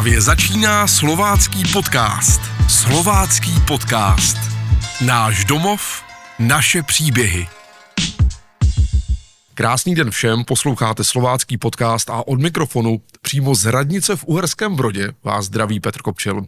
Právě začíná slovácký podcast. Slovácký podcast. Náš domov, naše příběhy. Krásný den všem, posloucháte slovácký podcast a od mikrofonu přímo z radnice v Uherském Brodě vás zdraví Petr Kopčil.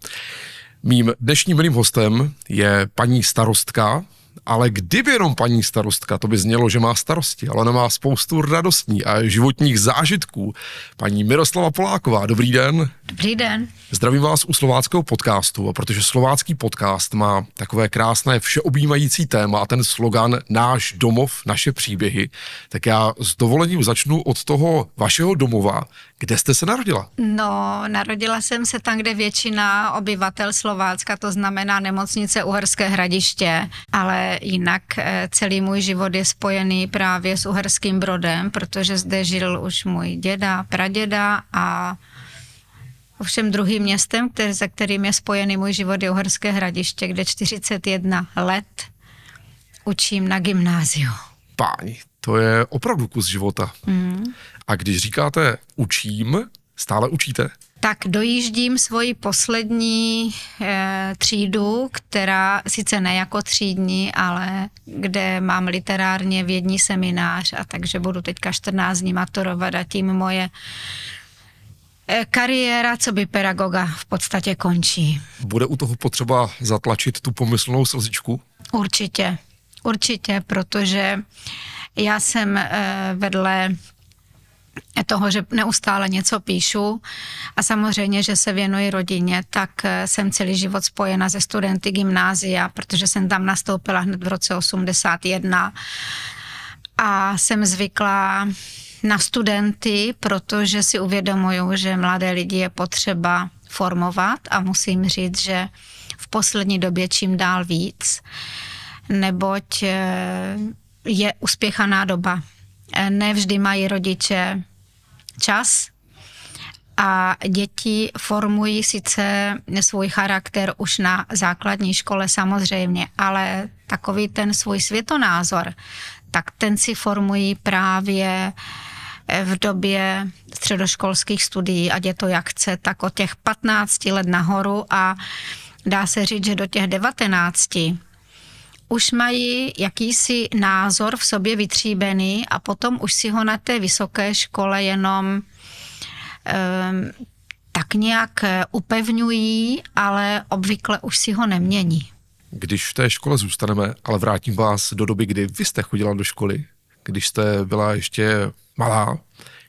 Mým dnešním milým hostem je paní starostka, ale kdyby jenom paní starostka, to by znělo, že má starosti, ale ona má spoustu radostní a životních zážitků. Paní Miroslava Poláková, dobrý den. Dobrý den. Zdravím vás u slováckého podcastu, a protože slovácký podcast má takové krásné všeobjímající téma a ten slogan Náš domov, naše příběhy, tak já s dovolením začnu od toho vašeho domova. Kde jste se narodila? No, narodila jsem se tam, kde většina obyvatel Slovácka, to znamená nemocnice Uherské hradiště, ale jinak eh, celý můj život je spojený právě s Uherským Brodem, protože zde žil už můj děda, praděda a Ovšem druhým městem, který, se kterým je spojený můj život, je Uherské hradiště, kde 41 let učím na gymnáziu. Páni, to je opravdu kus života. Mm. A když říkáte učím, stále učíte? Tak dojíždím svoji poslední e, třídu, která sice ne jako třídní, ale kde mám literárně vědní seminář a takže budu teďka 14 dní maturovat a tím moje Eh, kariéra co by pedagoga v podstatě končí. Bude u toho potřeba zatlačit tu pomyslnou slzičku? Určitě, určitě, protože já jsem eh, vedle toho, že neustále něco píšu a samozřejmě, že se věnuji rodině, tak eh, jsem celý život spojena se studenty gymnázia, protože jsem tam nastoupila hned v roce 81 a jsem zvyklá na studenty, protože si uvědomuju, že mladé lidi je potřeba formovat a musím říct, že v poslední době čím dál víc, neboť eh, je uspěchaná doba. Eh, nevždy mají rodiče čas a děti formují sice svůj charakter už na základní škole samozřejmě, ale takový ten svůj světonázor, tak ten si formují právě v době středoškolských studií, ať je to jak chce, tak od těch 15 let nahoru a dá se říct, že do těch 19 už mají jakýsi názor v sobě vytříbený a potom už si ho na té vysoké škole jenom um, tak nějak upevňují, ale obvykle už si ho nemění. Když v té škole zůstaneme, ale vrátím vás do doby, kdy vy jste chodila do školy, když jste byla ještě malá.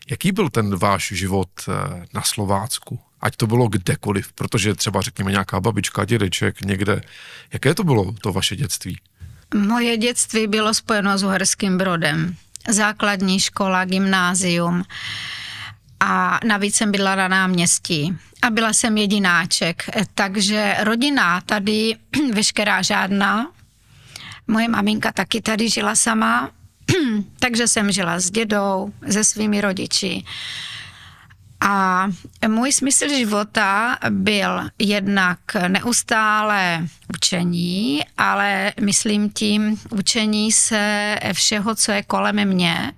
Jaký byl ten váš život eh, na Slovácku? Ať to bylo kdekoliv, protože třeba řekněme nějaká babička, dědeček někde. Jaké to bylo to vaše dětství? Moje dětství bylo spojeno s Uherským Brodem. Základní škola, gymnázium a navíc jsem byla na náměstí a byla jsem jedináček, takže rodina tady veškerá žádná. Moje maminka taky tady žila sama, takže jsem žila s dědou, se svými rodiči. A můj smysl života byl jednak neustále učení, ale myslím tím učení se všeho, co je kolem mě,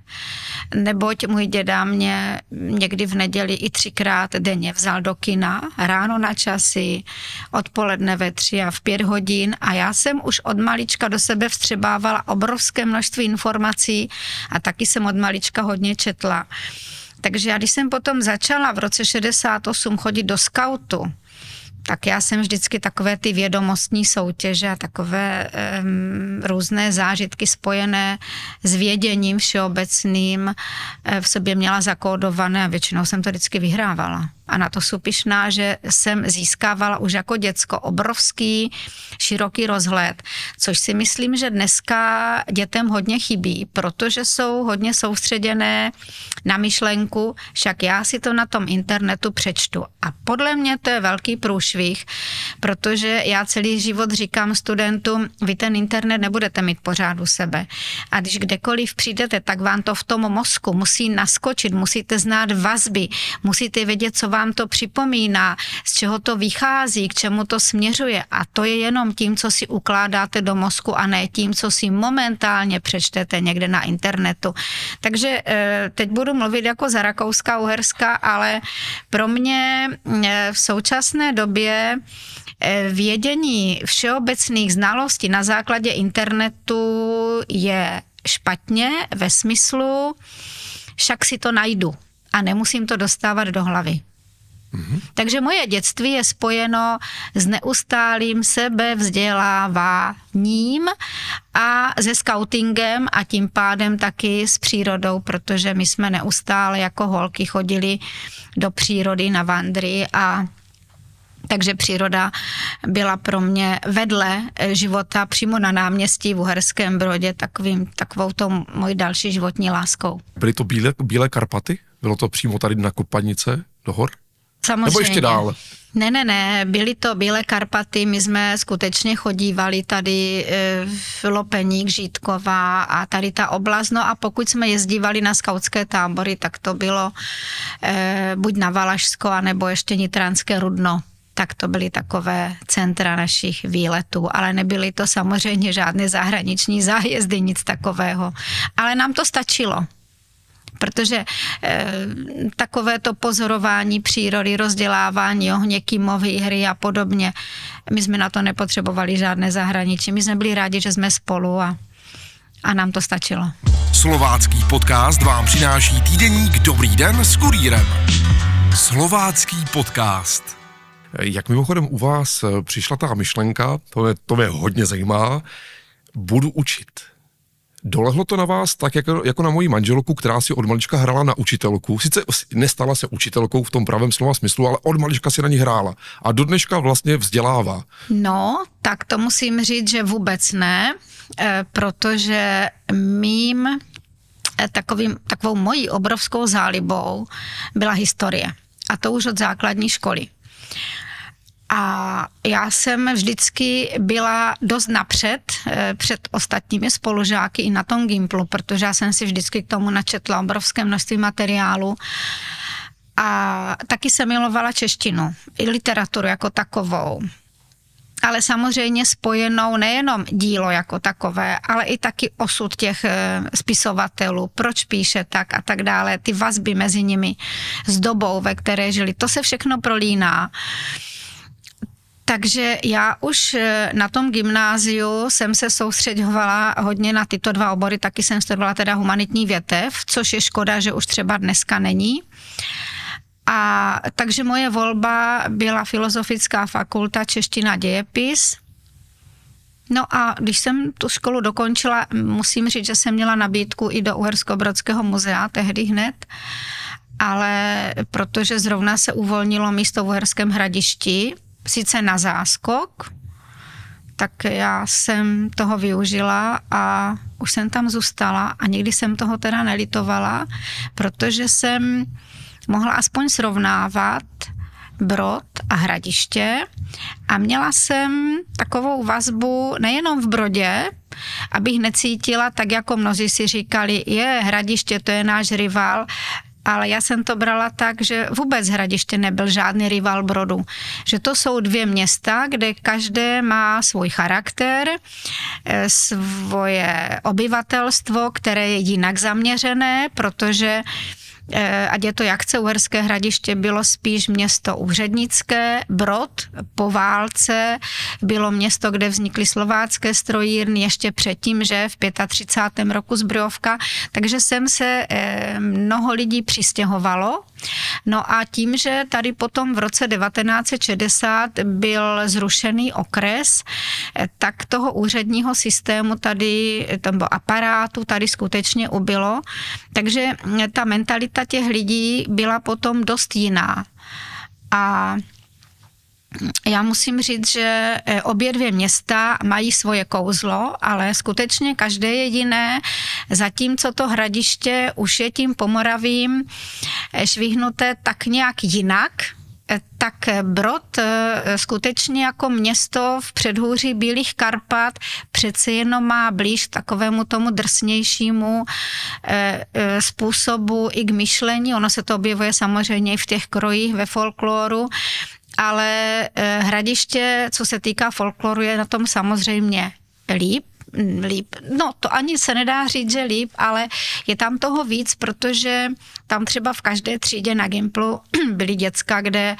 neboť můj děda mě někdy v neděli i třikrát denně vzal do kina, ráno na časy, odpoledne ve tři a v pět hodin a já jsem už od malička do sebe vstřebávala obrovské množství informací a taky jsem od malička hodně četla. Takže já když jsem potom začala v roce 68 chodit do skautu, tak já jsem vždycky takové ty vědomostní soutěže a takové um, různé zážitky spojené s věděním všeobecným uh, v sobě měla zakódované a většinou jsem to vždycky vyhrávala a na to jsou pišná, že jsem získávala už jako děcko obrovský, široký rozhled, což si myslím, že dneska dětem hodně chybí, protože jsou hodně soustředěné na myšlenku, však já si to na tom internetu přečtu. A podle mě to je velký průšvih, protože já celý život říkám studentům, vy ten internet nebudete mít pořád u sebe. A když kdekoliv přijdete, tak vám to v tom mozku musí naskočit, musíte znát vazby, musíte vědět, co vám to připomíná, z čeho to vychází, k čemu to směřuje. A to je jenom tím, co si ukládáte do mozku a ne tím, co si momentálně přečtete někde na internetu. Takže eh, teď budu mluvit jako za Rakouska, Uherska, ale pro mě eh, v současné době eh, vědění všeobecných znalostí na základě internetu je špatně ve smyslu, však si to najdu a nemusím to dostávat do hlavy. Mm-hmm. Takže moje dětství je spojeno s neustálým sebevzděláváním a se scoutingem a tím pádem taky s přírodou, protože my jsme neustále jako holky chodili do přírody na vandry a takže příroda byla pro mě vedle života přímo na náměstí v Uherském Brodě takovým, takovou tou mojí další životní láskou. Byly to bílé, bílé Karpaty? Bylo to přímo tady na Kopanice do hor? Samozřejmě. Nebo ještě dál? Ne, ne, ne, byly to Bílé Karpaty, my jsme skutečně chodívali tady e, v Lopeník, Žítková a tady ta oblast, no a pokud jsme jezdívali na skautské tábory, tak to bylo e, buď na Valašsko, anebo ještě Nitranské Rudno tak to byly takové centra našich výletů, ale nebyly to samozřejmě žádné zahraniční zájezdy, nic takového. Ale nám to stačilo protože e, takové to pozorování přírody, rozdělávání ohně, kýmový hry a podobně, my jsme na to nepotřebovali žádné zahraničí. My jsme byli rádi, že jsme spolu a, a nám to stačilo. Slovácký podcast vám přináší týdeník Dobrý den s kurýrem. Slovácký podcast. Jak mimochodem u vás přišla ta myšlenka, to, je, to mě hodně zajímá, budu učit. Dolehlo to na vás tak, jako, jako na moji manželku, která si od malička hrála na učitelku. Sice nestala se učitelkou v tom pravém slova smyslu, ale od malička si na ní hrála. A do dneška vlastně vzdělává. No, tak to musím říct, že vůbec ne, eh, protože mým eh, takovým, takovou mojí obrovskou zálibou byla historie. A to už od základní školy. A já jsem vždycky byla dost napřed eh, před ostatními spolužáky i na tom Gimplu, protože já jsem si vždycky k tomu načetla obrovské množství materiálu. A taky jsem milovala češtinu, i literaturu jako takovou. Ale samozřejmě spojenou nejenom dílo jako takové, ale i taky osud těch eh, spisovatelů, proč píše tak a tak dále, ty vazby mezi nimi s dobou, ve které žili. To se všechno prolíná. Takže já už eh, na tom gymnáziu jsem se soustředovala hodně na tyto dva obory, taky jsem studovala teda humanitní větev, což je škoda, že už třeba dneska není. A takže moje volba byla filozofická fakulta čeština dějepis. No a když jsem tu školu dokončila, musím říct, že jsem měla nabídku i do Uhersko-Brodského muzea tehdy hned, ale protože zrovna se uvolnilo místo v Uherském hradišti, sice na záskok, tak já jsem toho využila a už jsem tam zůstala a nikdy jsem toho teda nelitovala, protože jsem mohla aspoň srovnávat Brod a Hradiště a měla jsem takovou vazbu nejenom v Brodě, abych necítila tak, jako mnozí si říkali, je Hradiště, to je náš rival, ale já jsem to brala tak, že vůbec Hradiště nebyl žádný rival Brodu. Že to jsou dvě města, kde každé má svůj charakter, eh, svoje obyvatelstvo, které je jinak zaměřené, protože ať je to jak chce, Uherské hradiště bylo spíš město úřednické, Brod po válce bylo město, kde vznikly slovácké strojírny ještě předtím, že v 35. roku zbrojovka, takže sem se eh, mnoho lidí přistěhovalo. No a tím, že tady potom v roce 1960 byl zrušený okres, eh, tak toho úředního systému tady, nebo aparátu tady skutečně ubylo. Takže ta mentalita mentalita těch lidí byla potom dost jiná. A já musím říct, že eh, obě dvě města mají svoje kouzlo, ale skutečně každé jediné, zatímco to hradiště už je tím pomoravým eh, švihnuté tak nějak jinak, tak Brod skutečně jako město v předhůří Bílých Karpat přeci jenom má blíž takovému tomu drsnějšímu způsobu i k myšlení. Ono se to objevuje samozřejmě i v těch krojích ve folkloru, ale hradiště, co se týká folkloru, je na tom samozřejmě líp, líp. No, to ani se nedá říct, že líp, ale je tam toho víc, protože tam třeba v každé třídě na Gimplu byly děcka, kde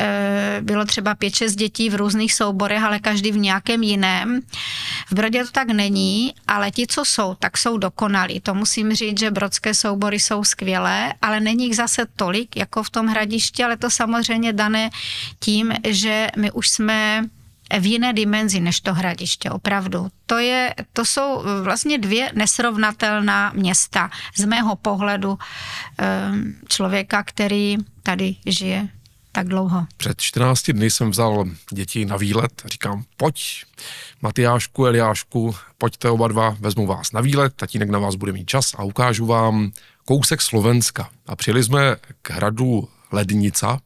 e, bylo třeba pět, šest dětí v různých souborech, ale každý v nějakém jiném. V Brodě to tak není, ale ti, co jsou, tak jsou dokonalí. To musím říct, že brodské soubory jsou skvělé, ale není jich zase tolik, jako v tom hradišti, ale to samozřejmě dané tím, že my už jsme v jiné dimenzi než to hradiště, opravdu. To, je, to jsou vlastně dvě nesrovnatelná města z mého pohledu ehm, člověka, který tady žije tak dlouho. Před 14 dny jsem vzal děti na výlet říkám, pojď, Matyášku, Eliášku, pojďte oba dva, vezmu vás na výlet, tatínek na vás bude mít čas a ukážu vám kousek Slovenska. A přijeli jsme k hradu Lednica,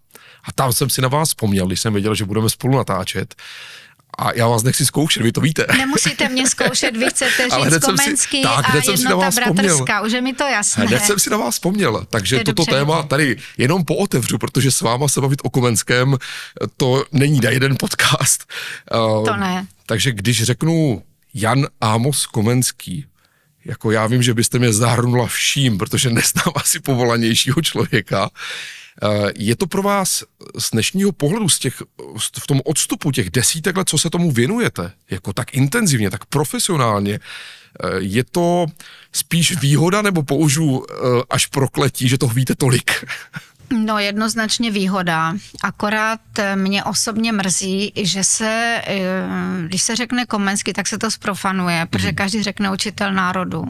a tam jsem si na vás vzpomněl, když jsem věděl, že budeme spolu natáčet. A já vás nechci zkoušet, vy to víte. Nemusíte mě zkoušet, vy chcete říct Komenský tak, a jsem si bratrská, už je mi to jasné. Hned jsem si na vás vzpomněl, takže toto dobře. téma tady jenom pootevřu, protože s váma se bavit o Komenském, to není na jeden podcast. To ne. Takže když řeknu Jan Amos Komenský, jako já vím, že byste mě zahrnula vším, protože neznám asi povolanějšího člověka, je to pro vás z dnešního pohledu, z těch, v tom odstupu těch desítek let, co se tomu věnujete, jako tak intenzivně, tak profesionálně, eh, je to spíš výhoda nebo použiju eh, až prokletí, že toho víte tolik? No jednoznačně výhoda. Akorát mě osobně mrzí, že se, když se řekne Komensky, tak se to sprofanuje, protože mhm. každý řekne učitel národu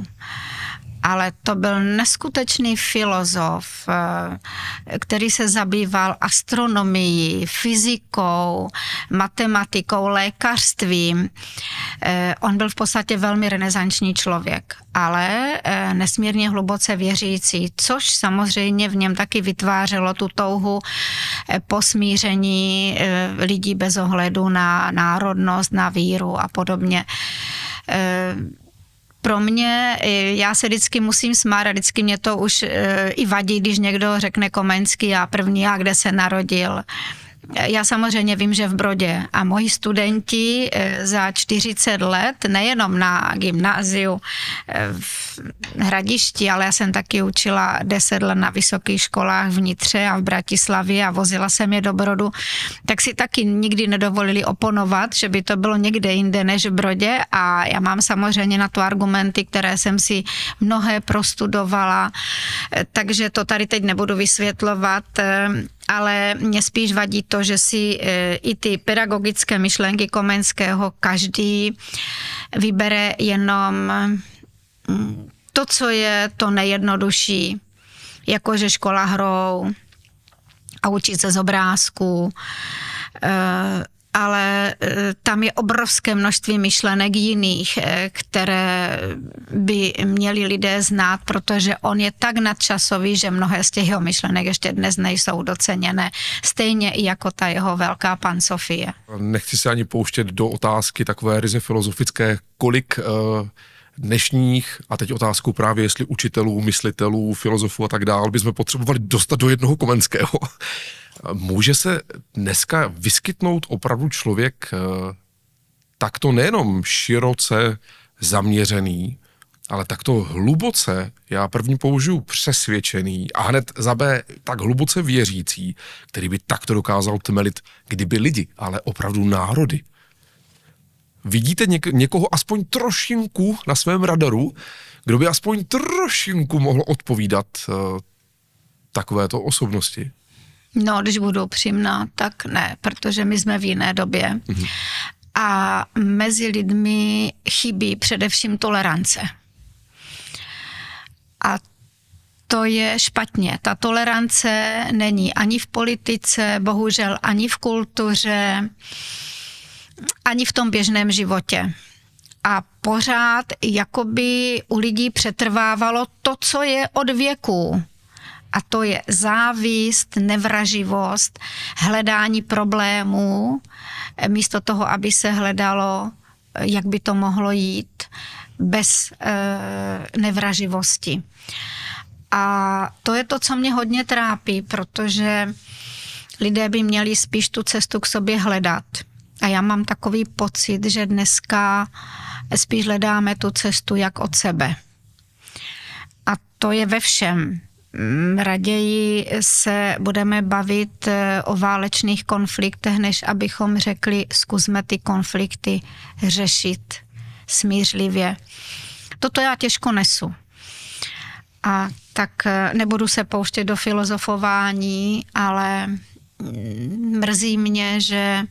ale to byl neskutečný filozof, eh, který se zabýval astronomií, fyzikou, matematikou, lékařstvím. Eh, on byl v podstatě velmi renesanční člověk, ale eh, nesmírně hluboce věřící, což samozřejmě v něm taky vytvářelo tu touhu po smíření lidí bez ohledu na národnost, na víru a podobně pro mě, já se vždycky musím smát a vždycky mě to už e, i vadí, když někdo řekne Komenský a první a kde se narodil. Já samozřejmě vím, že v Brodě a moji studenti eh, za 40 let, nejenom na gymnáziu eh, v Hradišti, ale já jsem taky učila 10 let na vysokých školách v Nitře a v Bratislavě a vozila jsem je do Brodu, tak si taky nikdy nedovolili oponovat, že by to bylo někde jinde než v Brodě. A já mám samozřejmě na to argumenty, které jsem si mnohé prostudovala, eh, takže to tady teď nebudu vysvětlovat ale mě spíš vadí to, že si e, i ty pedagogické myšlenky Komenského každý vybere jenom mm, to, co je to nejjednodušší, jakože škola hrou a učit se z obrázku, e, ale e, tam je obrovské množství myšlenek jiných, e, které by měli lidé znát, protože on je tak nadčasový, že mnohé z těch jeho myšlenek ještě dnes nejsou doceněné, stejně i jako ta jeho velká pan Sofie. Nechci se ani pouštět do otázky takové ryze filozofické, kolik uh dnešních, a teď otázku právě, jestli učitelů, myslitelů, filozofů a tak dál, bychom potřebovali dostat do jednoho Komenského. Může se dneska vyskytnout opravdu člověk eh, takto nejenom široce zaměřený, ale takto hluboce, já první použiju přesvědčený a hned za B tak hluboce věřící, který by takto dokázal tmelit, kdyby lidi, ale opravdu národy. Vidíte něk- někoho aspoň trošinku na svém radaru, kdo by aspoň trošinku mohl odpovídat uh, takovéto osobnosti? No, když budu upřímná, tak ne, protože my jsme v jiné době. Mm-hmm. A mezi lidmi chybí především tolerance. A to je špatně. Ta tolerance není ani v politice, bohužel ani v kultuře, ani v tom běžném životě. A pořád jakoby u lidí přetrvávalo to, co je od věku A to je závist, nevraživost, hledání problémů, místo toho, aby se hledalo, jak by to mohlo jít bez e, nevraživosti. A to je to, co mě hodně trápí, protože lidé by měli spíš tu cestu k sobě hledat. A já mám takový pocit, že dneska spíš hledáme tu cestu jak od sebe. A to je ve všem. Mm, raději se budeme bavit eh, o válečných konfliktech, než abychom řekli, zkusme ty konflikty řešit smířlivě. Toto já těžko nesu. A tak eh, nebudu se pouštět do filozofování, ale mm, mrzí mě, že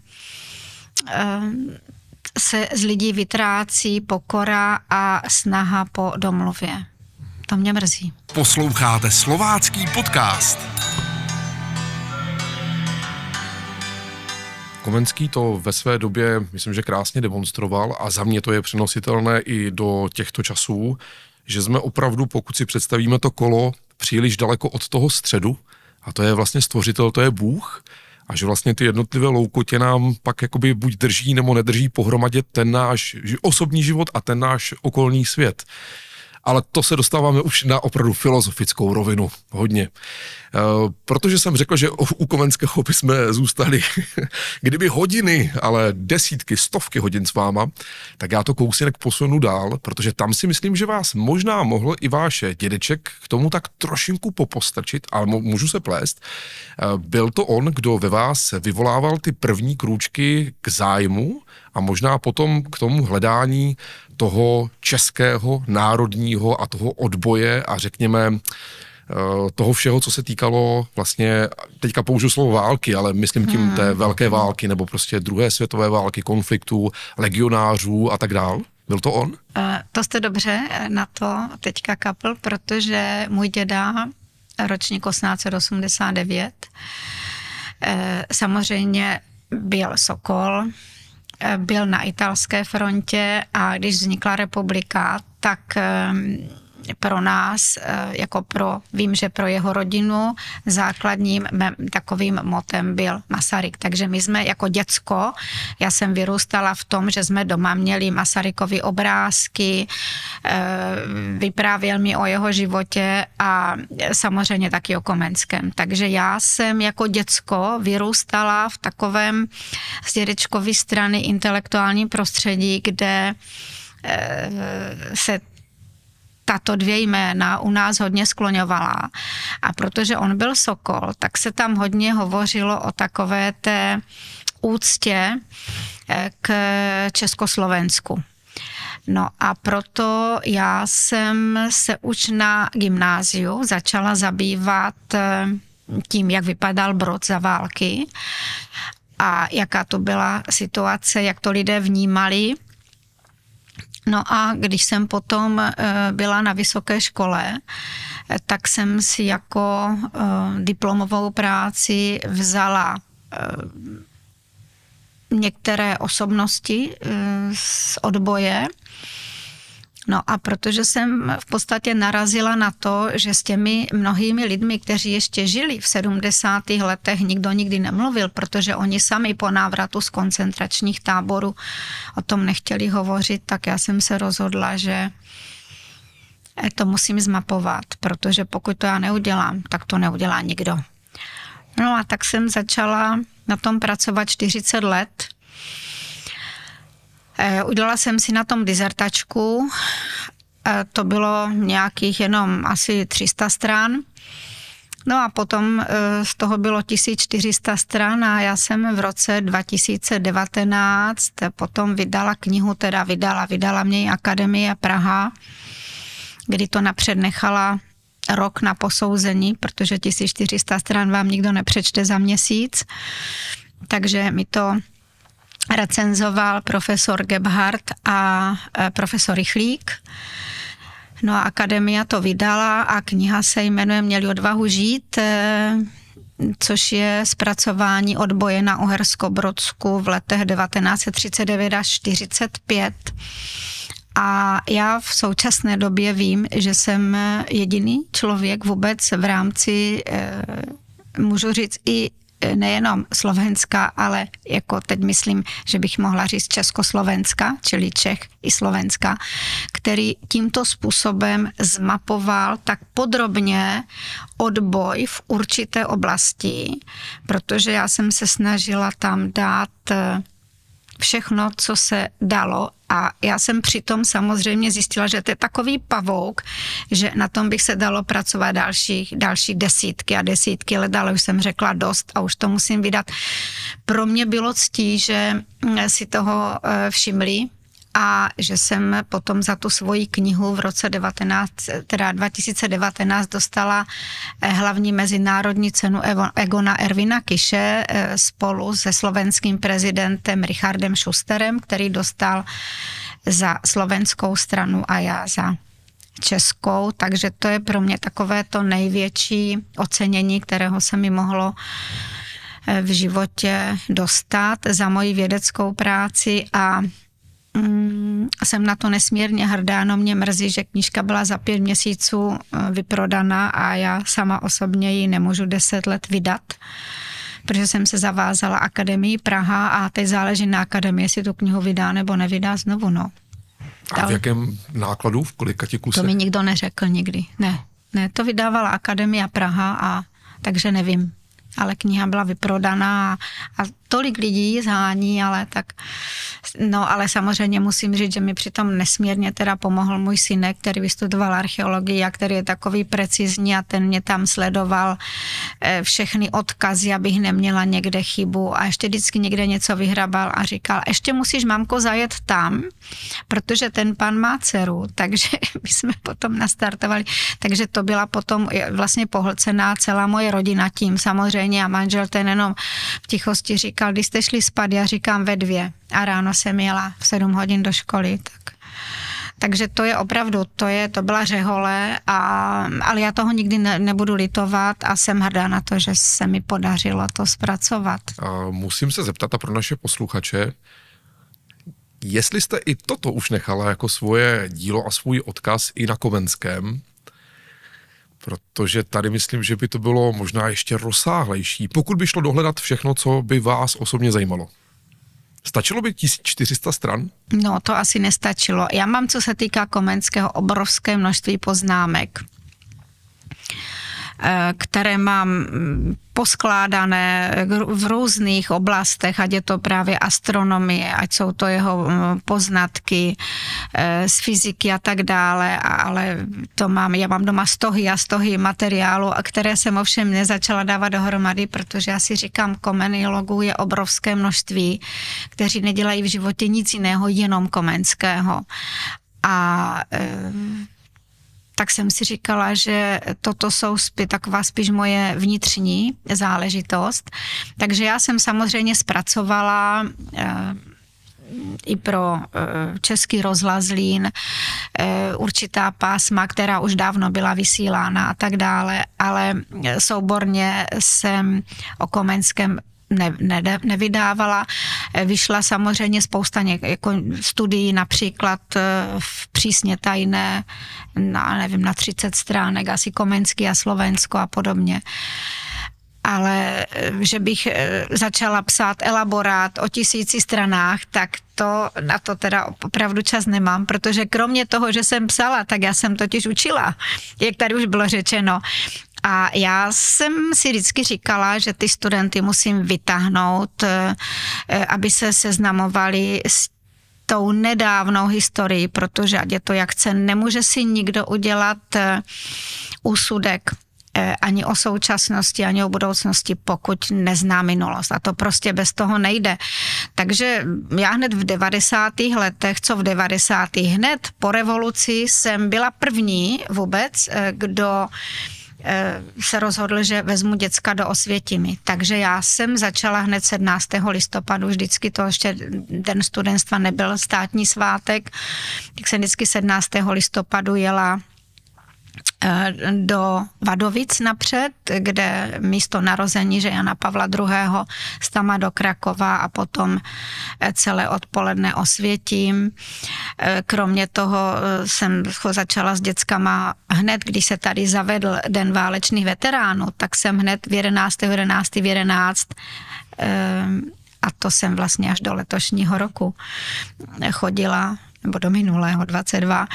se z lidí vytrácí pokora a snaha po domluvě. To mě mrzí. Posloucháte slovácký podcast. Komenský to ve své době, myslím, že krásně demonstroval a za mě to je přenositelné i do těchto časů, že jsme opravdu, pokud si představíme to kolo, příliš daleko od toho středu, a to je vlastně stvořitel, to je Bůh, a že vlastně ty jednotlivé loukotě nám pak jakoby buď drží nebo nedrží pohromadě ten náš osobní život a ten náš okolní svět ale to se dostáváme už na opravdu filozofickou rovinu hodně. Eh, protože jsem řekl, že u Komenského by jsme zůstali kdyby hodiny, ale desítky, stovky hodin s váma, tak já to kousínek posunu dál, protože tam si myslím, že vás možná mohl i váš dědeček k tomu tak trošinku popostrčit, ale můžu se plést. Eh, byl to on, kdo ve vás vyvolával ty první krůčky k zájmu a možná potom k tomu hledání toho českého, národního a toho odboje a řekněme eh, toho všeho, co se týkalo vlastně, teďka použiju slovo války, ale myslím tím hmm. té velké války nebo prostě druhé světové války, konfliktů, legionářů a tak dál? Byl to on? Uh, to jste dobře na to teďka kapl, protože můj děda, ročník 1889, uh, samozřejmě byl Sokol, Eh, byl na italské frontě a když vznikla republika, tak ehm, pro nás, eh, jako pro, vím, že pro jeho rodinu základním takovým motem byl Masaryk. Takže my jsme jako děcko, já jsem vyrůstala v tom, že jsme doma měli Masarykovy obrázky, eh, vyprávěl mi o jeho životě a samozřejmě taky o Komenském. Takže já jsem jako děcko vyrůstala v takovém z dědečkovy strany intelektuální prostředí, kde eh, se tato dvě jména u nás hodně skloňovala. A protože on byl Sokol, tak se tam hodně hovořilo o takové té úctě eh, k Československu. No a proto já jsem se už na gymnáziu začala zabývat eh, tím, jak vypadal Brod za války a jaká to byla situace, jak to lidé vnímali No a když jsem potom eh, byla na vysoké škole, eh, tak jsem si jako eh, diplomovou práci vzala některé osobnosti z odboje, No a protože jsem v podstatě narazila na to, že s těmi mnohými lidmi, kteří ještě žili v 70. letech, nikdo nikdy nemluvil, protože oni sami po návratu z koncentračních táborů o tom nechtěli hovořit, tak já jsem se rozhodla, že to musím zmapovat, protože pokud to já neudělám, tak to neudělá nikdo. No a tak jsem začala na tom pracovat 40 let udělala jsem si na tom dizertačku, eh, to bylo nějakých jenom asi 300 stran. No a potom eh, z toho bylo 1400 stran a já jsem v roce 2019 potom vydala knihu, teda vydala, vydala mě Akademie Praha, kdy to napřed nechala rok na posouzení, protože 1400 stran vám nikdo nepřečte za měsíc. Takže mi to recenzoval profesor Gebhardt a e, profesor Rychlík. No a akademia to vydala a kniha se jmenuje Měli odvahu žít, e, což je zpracování odboje na Uhersko-Brodsku v letech 1939 až 45. A já v současné době vím, že jsem jediný člověk vůbec v rámci, eh, můžu říct, i nejenom Slovenska, ale jako teď myslím, že bych mohla říct Československa, čili Čech i Slovenska, který tímto způsobem zmapoval tak podrobně odboj v určité oblasti, protože já jsem se snažila tam dát eh, všechno, co se dalo a já jsem přitom samozřejmě zjistila, že to je takový pavouk, že na tom bych se dalo pracovat další, další desítky a desítky let, ale už jsem řekla dost a už to musím vydat. Pro mě bylo ctí, že si toho eh, všimli a že jsem potom za tu svoji knihu v roce 19, teda 2019 dostala eh, hlavní mezinárodní cenu Egona Ervina Kiše eh, spolu se slovenským prezidentem Richardem Schusterem, který dostal za slovenskou stranu a já za českou, takže to je pro mě takové to největší ocenění, kterého se mi mohlo eh, v životě dostat za moji vědeckou práci a Mm, jsem na to nesmírně hrdá, no mě mrzí, že knížka byla za pět měsíců eh, vyprodaná a já sama osobně ji nemůžu deset let vydat, protože jsem se zavázala Akademii Praha a teď záleží na Akademii, jestli tu knihu vydá nebo nevydá znovu, no. A v jakém nákladu, v kolika ti To mi nikdo neřekl nikdy, ne. Ne, to vydávala Akademia Praha a takže nevím ale kniha byla vyprodaná a, a tolik lidí zhání, ale tak, no ale samozřejmě musím říct, že mi přitom nesmírně teda pomohl můj synek, který vystudoval archeologii a který je takový precizní a ten mě tam sledoval eh, všechny odkazy, abych neměla někde chybu. A ještě vždycky někde něco vyhrabal a říkal, ještě musíš mamko zajet tam, protože ten pan má dceru, takže my jsme potom nastartovali, takže to byla potom vlastně pohlcená celá moje rodina tím. Samozřejmě a manžel ten jenom v tichosti říkal, když jste šli spát, já říkám ve dvě a ráno jsem jela v sedm hodin do školy, tak takže to je opravdu, to je, to byla řehole, a, ale já toho nikdy ne, nebudu litovat a jsem hrdá na to, že se mi podařilo to zpracovat. A musím se zeptat a pro naše posluchače, jestli jste i toto už nechala jako svoje dílo a svůj odkaz i na Kovenském, protože tady myslím, že by to bylo možná ještě rozsáhlejší, pokud by šlo dohledat všechno, co by vás osobně zajímalo. Stačilo by 1400 stran? No, to asi nestačilo. Já mám, co se týká Komenského, obrovské množství poznámek. Eh, které mám mm, poskládané v různých oblastech, ať je to právě astronomie, ať jsou to jeho mm, poznatky eh, z fyziky a tak dále, ale to mám, já mám doma stohy a stohy materiálu, které jsem ovšem nezačala dávat dohromady, protože já si říkám, komeniologů je obrovské množství, kteří nedělají v životě nic jiného, jenom komenského. A e, tak jsem si říkala, že toto jsou spí, taková spíš moje vnitřní záležitost. Takže já jsem samozřejmě zpracovala eh, i pro eh, český rozhlas Lín eh, určitá pásma, která už dávno byla vysílána a tak dále, ale souborně jsem o Komenském ne, ne, nevydávala. Vyšla samozřejmě spousta něk, jako studií, například eh, v přísně tajné, na, nevím, na 30 stránek, asi Komenský a Slovensko a podobně ale eh, že bych eh, začala psát elaborát o tisíci stranách, tak to na to teda opravdu čas nemám, protože kromě toho, že jsem psala, tak já jsem totiž učila, jak tady už bylo řečeno. A já jsem si vždycky říkala, že ty studenty musím vytáhnout, eh, aby se seznamovali s tou nedávnou historií, protože ať je to jak chce, nemůže si nikdo udělat eh, úsudek eh, ani o současnosti, ani o budoucnosti, pokud nezná minulost. A to prostě bez toho nejde. Takže já hned v 90. letech, co v 90. hned po revoluci jsem byla první vůbec, kdo Eh, se rozhodl, že vezmu děcka do Osvětimi. Takže já jsem začala hned 17. listopadu, vždycky to ještě den studentstva nebyl státní svátek, tak jsem vždycky 17. listopadu jela Eh, do Vadovic napřed, kde místo narození, že Jana Pavla II. stama do Krakova a potom eh, celé odpoledne osvětím. Eh, kromě toho jsem začala s dětskama hned, když se tady zavedl Den válečných veteránů, tak jsem hned v 11. 11. v 11 a to jsem vlastně až do letošního roku chodila nebo do minulého 22,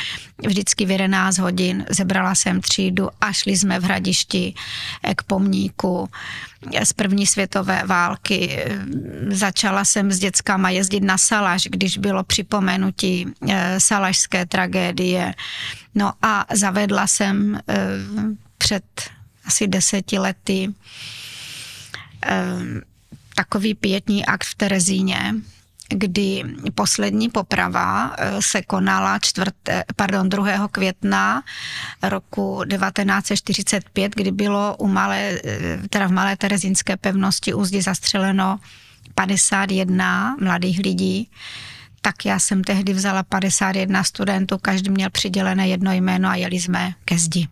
vždycky v 11 hodin zebrala jsem třídu a šli jsme v hradišti k pomníku z první světové války. Začala jsem s dětskama jezdit na Salaš, když bylo připomenutí eh, salašské tragédie. No a zavedla jsem eh, před asi deseti lety eh, takový pětní akt v Terezíně, kdy poslední poprava eh, se konala 4, pardon, 2. května roku 1945, kdy bylo u malé, eh, teda v Malé Terezínské pevnosti úzdi zastřeleno 51 mladých lidí, tak já jsem tehdy vzala 51 studentů, každý měl přidělené jedno jméno a jeli jsme ke zdi.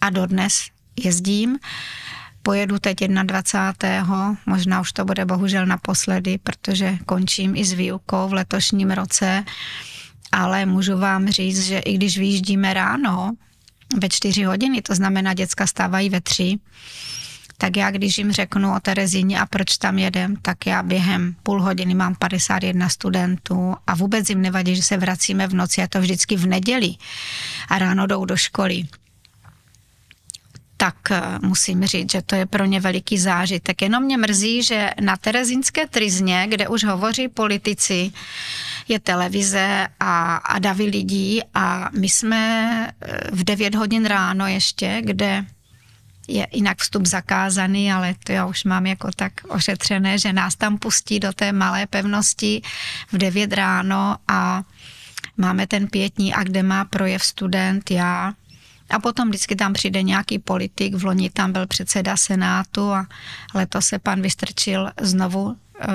A dodnes jezdím Pojedu teď 21. možná už to bude bohužel naposledy, protože končím i s výukou v letošním roce, ale můžu vám říct, že i když vyjíždíme ráno ve čtyři hodiny, to znamená děcka stávají ve tři, tak já když jim řeknu o Terezíně a proč tam jedem, tak já během půl hodiny mám 51 studentů a vůbec jim nevadí, že se vracíme v noci, a to vždycky v neděli a ráno jdou do školy tak eh, musím říct, že to je pro ně veliký zážitek. Jenom mě mrzí, že na Terezínské trizně, kde už hovoří politici, je televize a, a davy lidí a my jsme eh, v 9 hodin ráno ještě, kde je jinak vstup zakázaný, ale to já už mám jako tak ošetřené, že nás tam pustí do té malé pevnosti v 9 ráno a máme ten pětní a kde má projev student, já a potom vždycky tam přijde nějaký politik, v loni tam byl předseda Senátu a letos se pan Vystrčil znovu eh,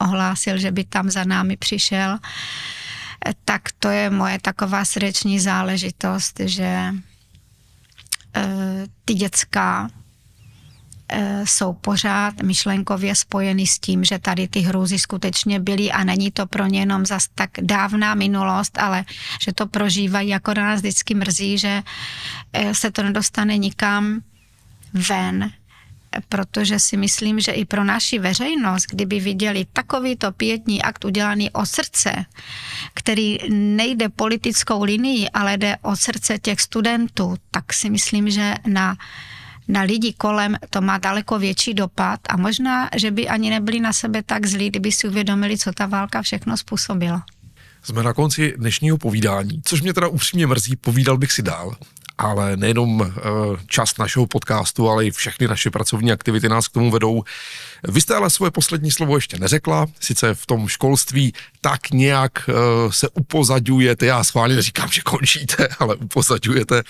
ohlásil, že by tam za námi přišel. Tak to je moje taková srdeční záležitost, že eh, ty dětská Eh, jsou pořád myšlenkově spojeny s tím, že tady ty hrůzy skutečně byly a není to pro ně jenom zas tak dávná minulost, ale že to prožívají, jako na nás vždycky mrzí, že eh, se to nedostane nikam ven, protože si myslím, že i pro naši veřejnost, kdyby viděli takovýto pětní akt udělaný o srdce, který nejde politickou linií, ale jde o srdce těch studentů, tak si myslím, že na na lidi kolem to má daleko větší dopad a možná, že by ani nebyli na sebe tak zlí, kdyby si uvědomili, co ta válka všechno způsobila. Jsme na konci dnešního povídání, což mě teda upřímně mrzí, povídal bych si dál, ale nejenom eh, část našeho podcastu, ale i všechny naše pracovní aktivity nás k tomu vedou. Vy jste ale svoje poslední slovo ještě neřekla, sice v tom školství tak nějak uh, se upozadujete, já schválně neříkám, že končíte, ale upozadujete,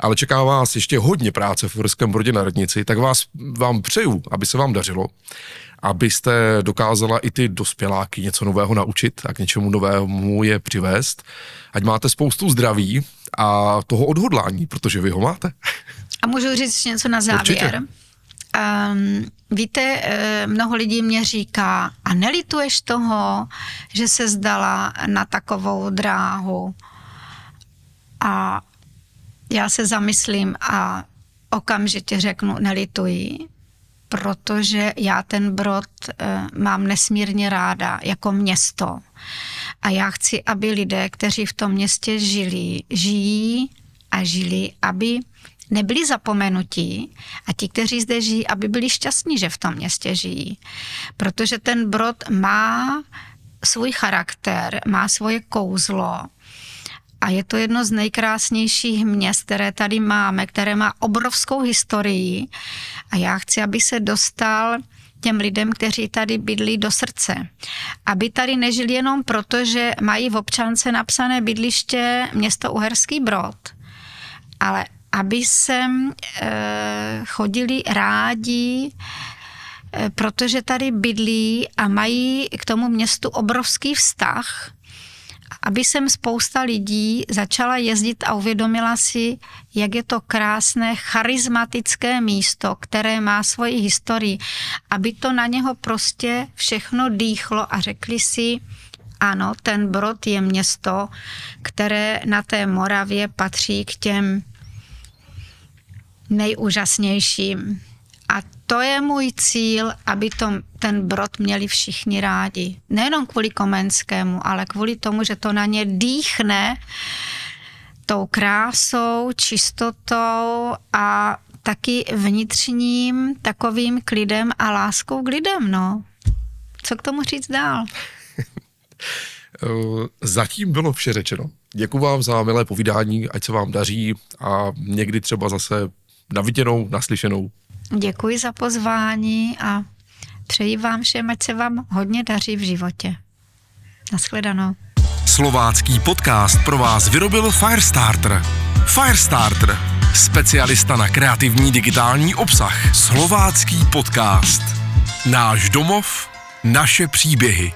ale čeká vás ještě hodně práce v Uherském Brodě na radnici, tak vás vám přeju, aby se vám dařilo, abyste dokázala i ty dospěláky něco nového naučit a k něčemu novému je přivést. Ať máte spoustu zdraví a toho odhodlání, protože vy ho máte. A můžu říct něco na závěr? Určitě. Um, víte, eh, mnoho lidí mě říká, a nelituješ toho, že se zdala na takovou dráhu? A já se zamyslím a okamžitě řeknu, nelituji, protože já ten brod uh, mám nesmírně ráda jako město. A já chci, aby lidé, kteří v tom městě žili, žijí a žili, aby nebyli zapomenutí a ti, kteří zde žijí, aby byli šťastní, že v tom městě žijí. Protože ten Brod má svůj charakter, má svoje kouzlo a je to jedno z nejkrásnějších měst, které tady máme, které má obrovskou historii a já chci, aby se dostal těm lidem, kteří tady bydlí do srdce. Aby tady nežili jenom proto, že mají v občance napsané bydliště město Uherský Brod, ale aby sem eh, chodili rádi, eh, protože tady bydlí a mají k tomu městu obrovský vztah aby sem spousta lidí začala jezdit a uvědomila si, jak je to krásné, charismatické místo, které má svoji historii, aby to na něho prostě všechno dýchlo a řekli si, ano, ten Brod je město, které na té Moravě patří k těm nejúžasnějším. A to je můj cíl, aby to, ten brod měli všichni rádi. Nejenom kvůli Komenskému, ale kvůli tomu, že to na ně dýchne tou krásou, čistotou a taky vnitřním takovým klidem a láskou k lidem, no. Co k tomu říct dál? Zatím bylo vše řečeno. Děkuji vám za milé povídání, ať se vám daří a někdy třeba zase na viděnou, naslyšenou. Děkuji za pozvání a přeji vám všem, ať se vám hodně daří v životě. Naschledanou. Slovácký podcast pro vás vyrobil Firestarter. Firestarter, specialista na kreativní digitální obsah. Slovácký podcast. Náš domov, naše příběhy.